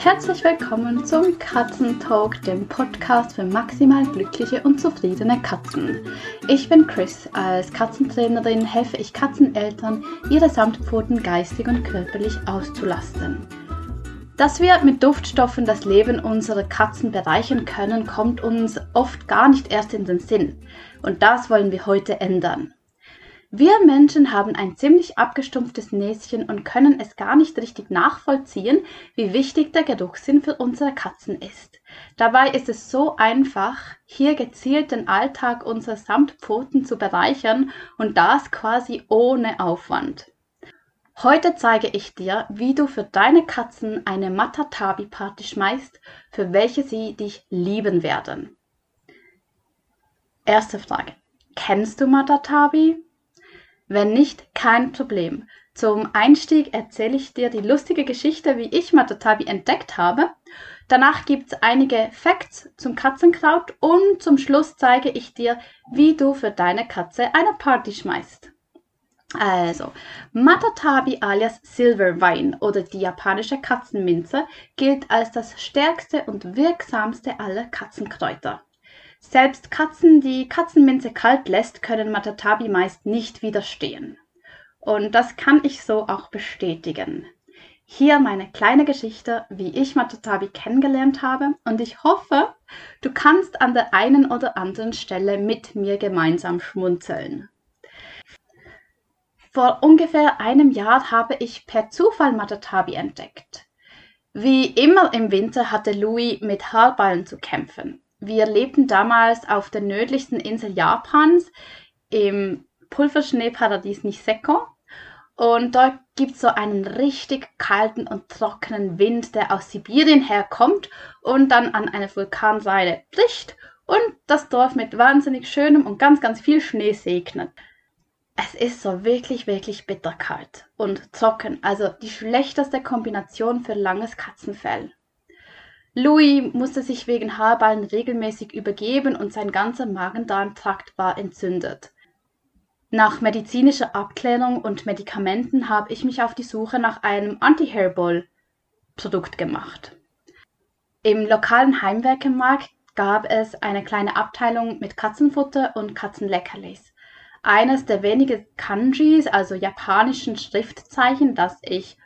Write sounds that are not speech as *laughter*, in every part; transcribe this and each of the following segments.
Herzlich willkommen zum Katzentalk, dem Podcast für maximal glückliche und zufriedene Katzen. Ich bin Chris. Als Katzentrainerin helfe ich Katzeneltern, ihre Samtpfoten geistig und körperlich auszulasten. Dass wir mit Duftstoffen das Leben unserer Katzen bereichern können, kommt uns oft gar nicht erst in den Sinn. Und das wollen wir heute ändern. Wir Menschen haben ein ziemlich abgestumpftes Näschen und können es gar nicht richtig nachvollziehen, wie wichtig der Geruchssinn für unsere Katzen ist. Dabei ist es so einfach, hier gezielt den Alltag unserer Samtpfoten zu bereichern und das quasi ohne Aufwand. Heute zeige ich dir, wie du für deine Katzen eine Matatabi-Party schmeißt, für welche sie dich lieben werden. Erste Frage. Kennst du Matatabi? Wenn nicht, kein Problem. Zum Einstieg erzähle ich dir die lustige Geschichte, wie ich Matatabi entdeckt habe. Danach gibt es einige Facts zum Katzenkraut und zum Schluss zeige ich dir, wie du für deine Katze eine Party schmeißt. Also, Matatabi alias Silverwein oder die japanische Katzenminze gilt als das stärkste und wirksamste aller Katzenkräuter. Selbst Katzen, die Katzenminze kalt lässt, können Matatabi meist nicht widerstehen. Und das kann ich so auch bestätigen. Hier meine kleine Geschichte, wie ich Matatabi kennengelernt habe und ich hoffe, du kannst an der einen oder anderen Stelle mit mir gemeinsam schmunzeln. Vor ungefähr einem Jahr habe ich per Zufall Matatabi entdeckt. Wie immer im Winter hatte Louis mit Haarballen zu kämpfen. Wir lebten damals auf der nördlichsten Insel Japans im Pulverschneeparadies Niseko. Und dort gibt es so einen richtig kalten und trockenen Wind, der aus Sibirien herkommt und dann an eine Vulkanseite bricht und das Dorf mit wahnsinnig schönem und ganz, ganz viel Schnee segnet. Es ist so wirklich, wirklich bitterkalt und trocken, also die schlechteste Kombination für langes Katzenfell. Louis musste sich wegen Haarballen regelmäßig übergeben und sein ganzer Magen-Darm-Trakt war entzündet. Nach medizinischer Abklärung und Medikamenten habe ich mich auf die Suche nach einem Anti-Hairball-Produkt gemacht. Im lokalen Heimwerkermarkt gab es eine kleine Abteilung mit Katzenfutter und Katzenleckerlis. Eines der wenigen Kanjis, also japanischen Schriftzeichen, das ich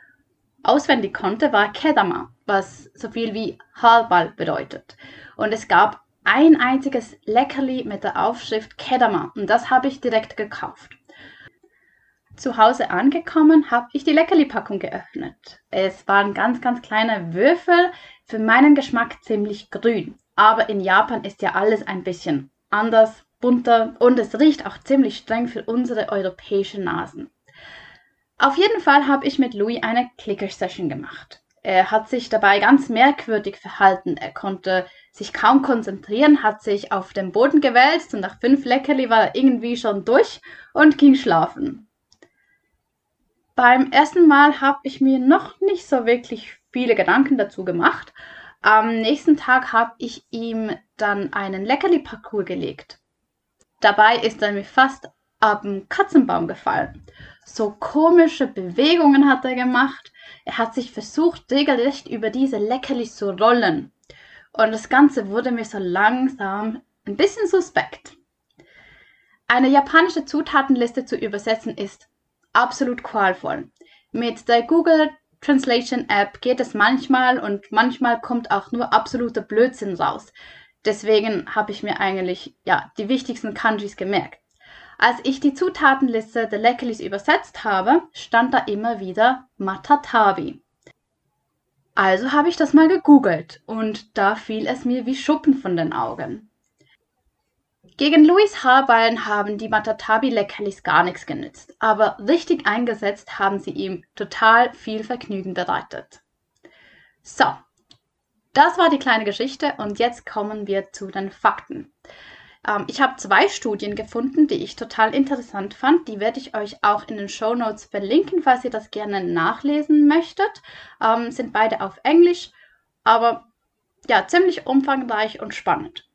auswendig konnte, war Kedama, was so viel wie Haarball bedeutet. Und es gab ein einziges Leckerli mit der Aufschrift Kedama und das habe ich direkt gekauft. Zu Hause angekommen, habe ich die Leckerli-Packung geöffnet. Es waren ganz, ganz kleine Würfel, für meinen Geschmack ziemlich grün. Aber in Japan ist ja alles ein bisschen anders, bunter und es riecht auch ziemlich streng für unsere europäischen Nasen. Auf jeden Fall habe ich mit Louis eine Clicker-Session gemacht. Er hat sich dabei ganz merkwürdig verhalten. Er konnte sich kaum konzentrieren, hat sich auf den Boden gewälzt und nach fünf Leckerli war er irgendwie schon durch und ging schlafen. Beim ersten Mal habe ich mir noch nicht so wirklich viele Gedanken dazu gemacht. Am nächsten Tag habe ich ihm dann einen Leckerli-Parcours gelegt. Dabei ist er mir fast ab dem Katzenbaum gefallen. So komische Bewegungen hat er gemacht. Er hat sich versucht, regelrecht über diese Leckerlis zu rollen. Und das Ganze wurde mir so langsam ein bisschen suspekt. Eine japanische Zutatenliste zu übersetzen ist absolut qualvoll. Mit der Google Translation App geht es manchmal und manchmal kommt auch nur absoluter Blödsinn raus. Deswegen habe ich mir eigentlich ja die wichtigsten Kanjis gemerkt. Als ich die Zutatenliste der Leckerlis übersetzt habe, stand da immer wieder Matatabi. Also habe ich das mal gegoogelt und da fiel es mir wie Schuppen von den Augen. Gegen Louis Haarballen haben die Matatabi-Leckerlis gar nichts genützt, aber richtig eingesetzt haben sie ihm total viel Vergnügen bereitet. So, das war die kleine Geschichte und jetzt kommen wir zu den Fakten. Ähm, ich habe zwei Studien gefunden, die ich total interessant fand. Die werde ich euch auch in den Show Notes verlinken, falls ihr das gerne nachlesen möchtet. Ähm, sind beide auf Englisch, aber ja, ziemlich umfangreich und spannend.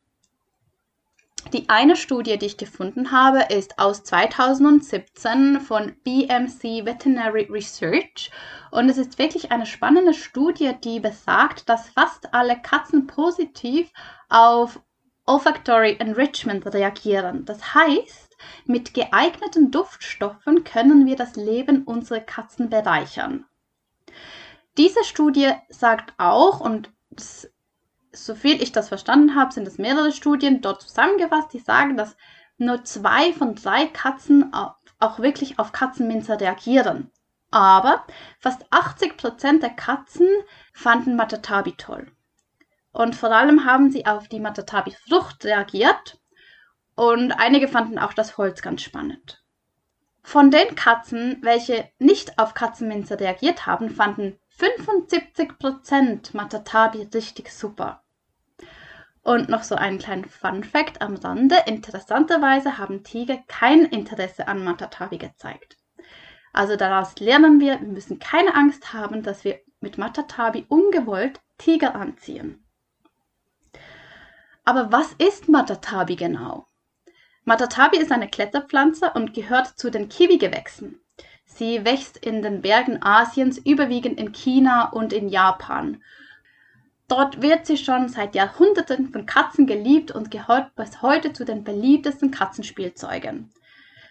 Die eine Studie, die ich gefunden habe, ist aus 2017 von BMC Veterinary Research und es ist wirklich eine spannende Studie, die besagt, dass fast alle Katzen positiv auf Olfactory Enrichment reagieren. Das heißt, mit geeigneten Duftstoffen können wir das Leben unserer Katzen bereichern. Diese Studie sagt auch, und das so viel ich das verstanden habe, sind es mehrere Studien dort zusammengefasst, die sagen, dass nur zwei von drei Katzen auch wirklich auf Katzenminze reagieren. Aber fast 80% der Katzen fanden Matatabi toll. Und vor allem haben sie auf die Matatabi-Frucht reagiert und einige fanden auch das Holz ganz spannend. Von den Katzen, welche nicht auf Katzenminze reagiert haben, fanden 75% Matatabi richtig super. Und noch so einen kleinen Fun Fact am Rande. Interessanterweise haben Tiger kein Interesse an Matatabi gezeigt. Also daraus lernen wir, wir müssen keine Angst haben, dass wir mit Matatabi ungewollt Tiger anziehen. Aber was ist Matatabi genau? Matatabi ist eine Kletterpflanze und gehört zu den Kiwi-Gewächsen. Sie wächst in den Bergen Asiens, überwiegend in China und in Japan. Dort wird sie schon seit Jahrhunderten von Katzen geliebt und gehört bis heute zu den beliebtesten Katzenspielzeugen.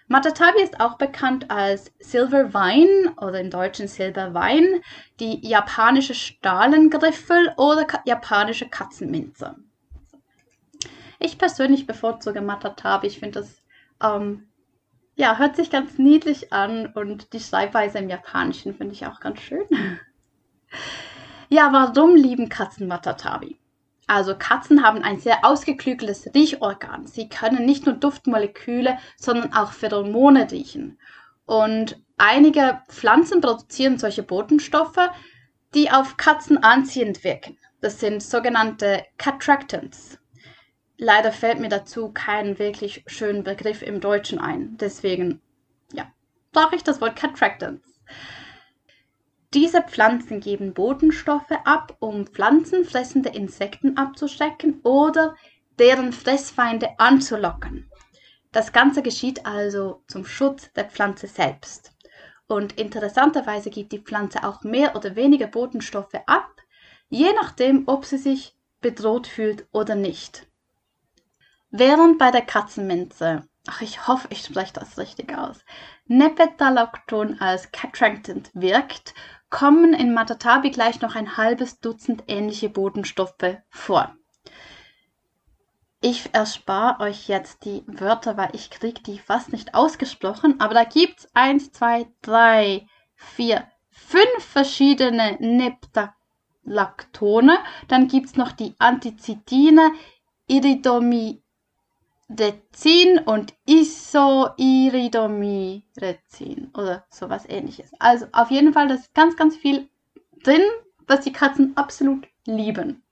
Matatabi ist auch bekannt als Silver Vine oder im Deutschen Silberwein, die japanische Stahlengriffel oder japanische Katzenminze. Ich persönlich bevorzuge Matatabi. Ich finde das ähm, ja, hört sich ganz niedlich an und die Schreibweise im Japanischen finde ich auch ganz schön. *laughs* ja, warum lieben Katzen Matatabi? Also Katzen haben ein sehr ausgeklügeltes Riechorgan. Sie können nicht nur Duftmoleküle, sondern auch Pheromone riechen. Und einige Pflanzen produzieren solche Botenstoffe, die auf Katzen anziehend wirken. Das sind sogenannte Cattractants. Leider fällt mir dazu kein wirklich schönen Begriff im Deutschen ein. Deswegen, ja, brauche ich das Wort Cattractants. Diese Pflanzen geben Botenstoffe ab, um pflanzenfressende Insekten abzuschrecken oder deren Fressfeinde anzulocken. Das Ganze geschieht also zum Schutz der Pflanze selbst. Und interessanterweise gibt die Pflanze auch mehr oder weniger Botenstoffe ab, je nachdem, ob sie sich bedroht fühlt oder nicht. Während bei der Katzenminze, ach ich hoffe, ich spreche das richtig aus, Nepetalocton als Cattractant wirkt, kommen in Matatabi gleich noch ein halbes Dutzend ähnliche Bodenstoffe vor. Ich erspare euch jetzt die Wörter, weil ich kriege die fast nicht ausgesprochen, aber da gibt es eins, zwei, drei, vier, fünf verschiedene Neptalactone. Dann gibt es noch die Antizidine, Iridomi Rezin und Isoiridomyrezin oder sowas ähnliches. Also auf jeden Fall, das ist ganz, ganz viel drin, was die Katzen absolut lieben.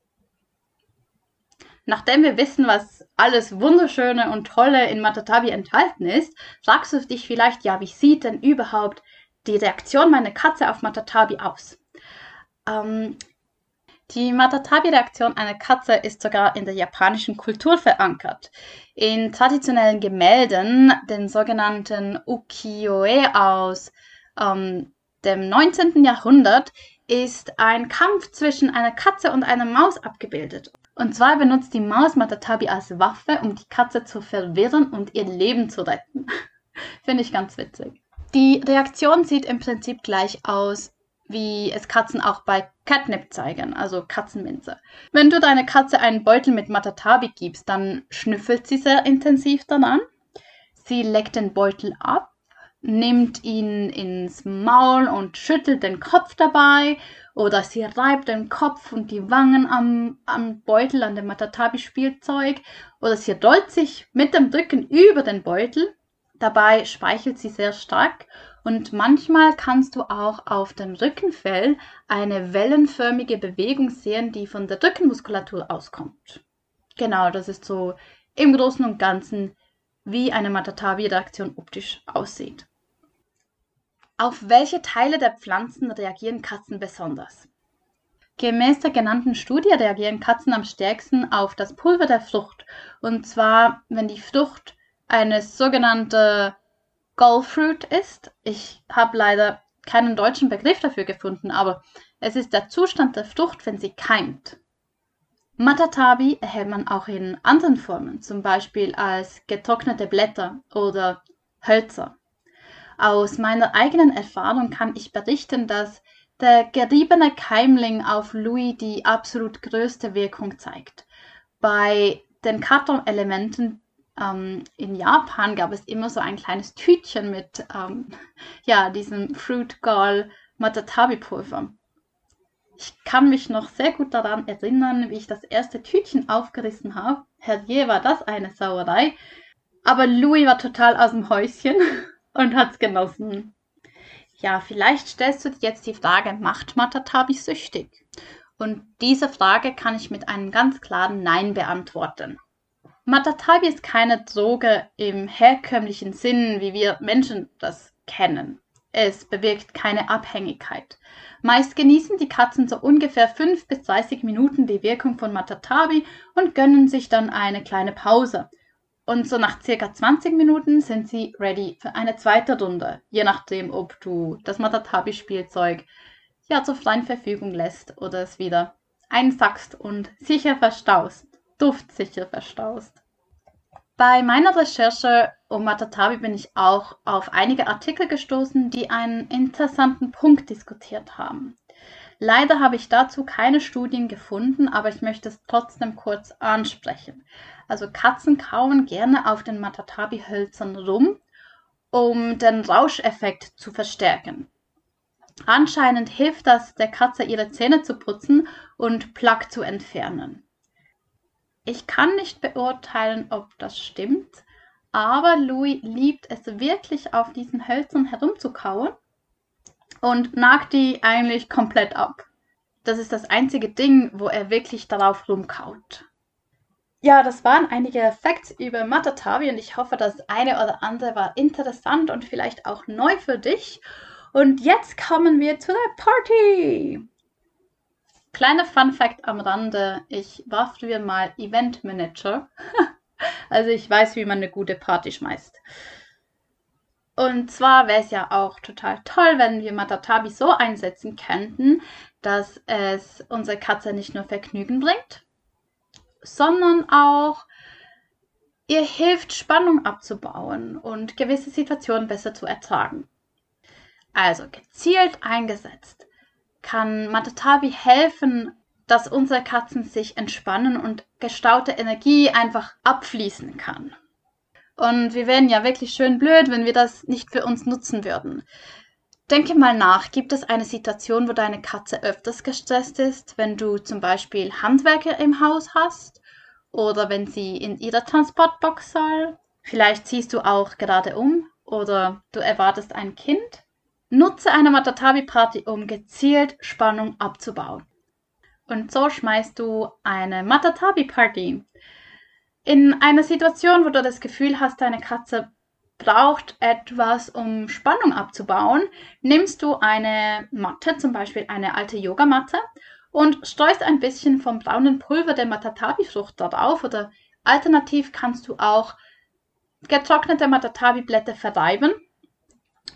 Nachdem wir wissen, was alles Wunderschöne und Tolle in Matatabi enthalten ist, fragst du dich vielleicht, ja, wie sieht denn überhaupt die Reaktion meiner Katze auf Matatabi aus? Ähm, die Matatabi-Reaktion einer Katze ist sogar in der japanischen Kultur verankert. In traditionellen Gemälden, den sogenannten Ukiyo-e aus ähm, dem 19. Jahrhundert, ist ein Kampf zwischen einer Katze und einer Maus abgebildet. Und zwar benutzt die Maus Matatabi als Waffe, um die Katze zu verwirren und ihr Leben zu retten. *laughs* Finde ich ganz witzig. Die Reaktion sieht im Prinzip gleich aus wie es Katzen auch bei Catnip zeigen, also Katzenminze. Wenn du deiner Katze einen Beutel mit Matatabi gibst, dann schnüffelt sie sehr intensiv daran. Sie leckt den Beutel ab, nimmt ihn ins Maul und schüttelt den Kopf dabei oder sie reibt den Kopf und die Wangen am, am Beutel, an dem Matatabi-Spielzeug oder sie rollt sich mit dem Rücken über den Beutel. Dabei speichelt sie sehr stark und manchmal kannst du auch auf dem Rückenfell eine wellenförmige Bewegung sehen, die von der Rückenmuskulatur auskommt. Genau, das ist so im Großen und Ganzen, wie eine Matatabi-Reaktion optisch aussieht. Auf welche Teile der Pflanzen reagieren Katzen besonders? Gemäß der genannten Studie reagieren Katzen am stärksten auf das Pulver der Frucht. Und zwar, wenn die Frucht eine sogenannte Gallfruit ist. Ich habe leider keinen deutschen Begriff dafür gefunden, aber es ist der Zustand der Frucht, wenn sie keimt. Matatabi erhält man auch in anderen Formen, zum Beispiel als getrocknete Blätter oder Hölzer. Aus meiner eigenen Erfahrung kann ich berichten, dass der geriebene Keimling auf Louis die absolut größte Wirkung zeigt. Bei den Kartonelementen ähm, in Japan gab es immer so ein kleines Tütchen mit ähm, ja, diesem Fruit Gall Matatabi Pulver. Ich kann mich noch sehr gut daran erinnern, wie ich das erste Tütchen aufgerissen habe. Herrje, war das eine Sauerei. Aber Louis war total aus dem Häuschen *laughs* und hat es genossen. Ja, vielleicht stellst du dir jetzt die Frage, macht Matatabi süchtig? Und diese Frage kann ich mit einem ganz klaren Nein beantworten. Matatabi ist keine Droge im herkömmlichen Sinn, wie wir Menschen das kennen. Es bewirkt keine Abhängigkeit. Meist genießen die Katzen so ungefähr 5 bis 30 Minuten die Wirkung von Matatabi und gönnen sich dann eine kleine Pause. Und so nach circa 20 Minuten sind sie ready für eine zweite Runde, je nachdem, ob du das Matatabi-Spielzeug ja zur freien Verfügung lässt oder es wieder einsackst und sicher verstaust, duftsicher verstaust. Bei meiner Recherche um Matatabi bin ich auch auf einige Artikel gestoßen, die einen interessanten Punkt diskutiert haben. Leider habe ich dazu keine Studien gefunden, aber ich möchte es trotzdem kurz ansprechen. Also Katzen kauen gerne auf den Matatabi-Hölzern rum, um den Rauscheffekt zu verstärken. Anscheinend hilft das der Katze, ihre Zähne zu putzen und Plaque zu entfernen. Ich kann nicht beurteilen, ob das stimmt, aber Louis liebt es wirklich, auf diesen Hölzern herumzukauen und nagt die eigentlich komplett ab. Das ist das einzige Ding, wo er wirklich darauf rumkaut. Ja, das waren einige Facts über Matatabi und ich hoffe, das eine oder andere war interessant und vielleicht auch neu für dich. Und jetzt kommen wir zu der Party. Kleiner Fun Fact am Rande, ich war früher mal Event Manager. *laughs* also ich weiß, wie man eine gute Party schmeißt. Und zwar wäre es ja auch total toll, wenn wir Matatabi so einsetzen könnten, dass es unsere Katze nicht nur Vergnügen bringt, sondern auch ihr hilft, Spannung abzubauen und gewisse Situationen besser zu ertragen. Also gezielt eingesetzt kann Matatabi helfen, dass unsere Katzen sich entspannen und gestaute Energie einfach abfließen kann. Und wir wären ja wirklich schön blöd, wenn wir das nicht für uns nutzen würden. Denke mal nach, gibt es eine Situation, wo deine Katze öfters gestresst ist, wenn du zum Beispiel Handwerker im Haus hast oder wenn sie in ihrer Transportbox soll? Vielleicht ziehst du auch gerade um oder du erwartest ein Kind? Nutze eine Matatabi-Party, um gezielt Spannung abzubauen. Und so schmeißt du eine Matatabi-Party. In einer Situation, wo du das Gefühl hast, deine Katze braucht etwas, um Spannung abzubauen, nimmst du eine Matte, zum Beispiel eine alte Yogamatte, und streust ein bisschen vom braunen Pulver der Matatabi-Frucht darauf oder alternativ kannst du auch getrocknete Matatabi-Blätter verreiben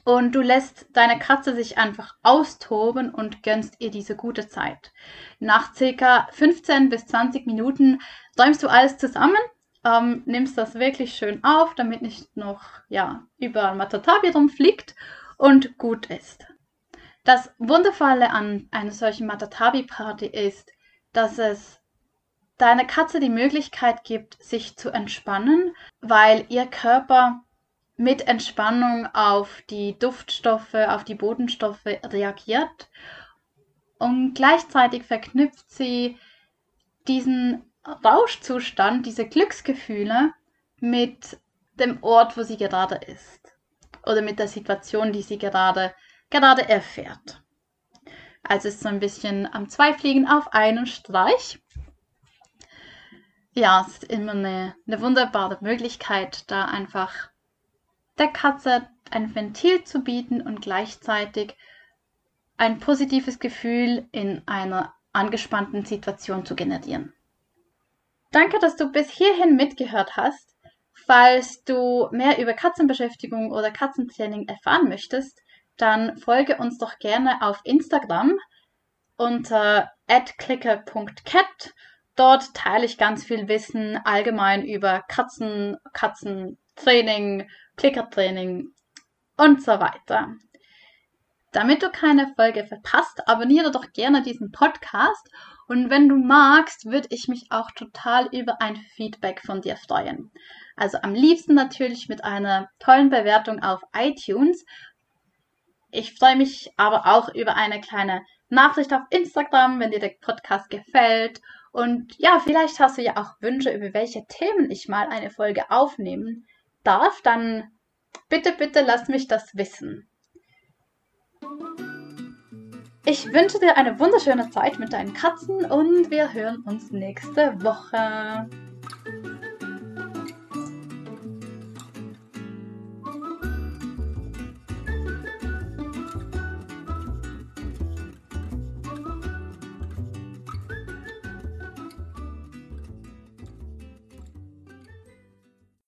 und du lässt deine Katze sich einfach austoben und gönnst ihr diese gute Zeit. Nach circa 15 bis 20 Minuten räumst du alles zusammen, ähm, nimmst das wirklich schön auf, damit nicht noch ja, überall Matatabi rumfliegt und gut ist. Das Wundervolle an einer solchen Matatabi-Party ist, dass es deiner Katze die Möglichkeit gibt, sich zu entspannen, weil ihr Körper mit Entspannung auf die Duftstoffe, auf die Bodenstoffe reagiert und gleichzeitig verknüpft sie diesen Rauschzustand, diese Glücksgefühle mit dem Ort, wo sie gerade ist oder mit der Situation, die sie gerade, gerade erfährt. Also ist so ein bisschen am Zweifliegen auf einen Streich. Ja, es ist immer eine, eine wunderbare Möglichkeit, da einfach der Katze ein Ventil zu bieten und gleichzeitig ein positives Gefühl in einer angespannten Situation zu generieren. Danke, dass du bis hierhin mitgehört hast. Falls du mehr über Katzenbeschäftigung oder Katzentraining erfahren möchtest, dann folge uns doch gerne auf Instagram unter adclicker.cat. Dort teile ich ganz viel Wissen allgemein über Katzen, Katzentraining, Klickertraining und so weiter. Damit du keine Folge verpasst, abonniere doch gerne diesen Podcast und wenn du magst, würde ich mich auch total über ein Feedback von dir freuen. Also am liebsten natürlich mit einer tollen Bewertung auf iTunes. Ich freue mich aber auch über eine kleine Nachricht auf Instagram, wenn dir der Podcast gefällt. Und ja, vielleicht hast du ja auch Wünsche, über welche Themen ich mal eine Folge aufnehmen darf, dann bitte, bitte lass mich das wissen. Ich wünsche dir eine wunderschöne Zeit mit deinen Katzen und wir hören uns nächste Woche.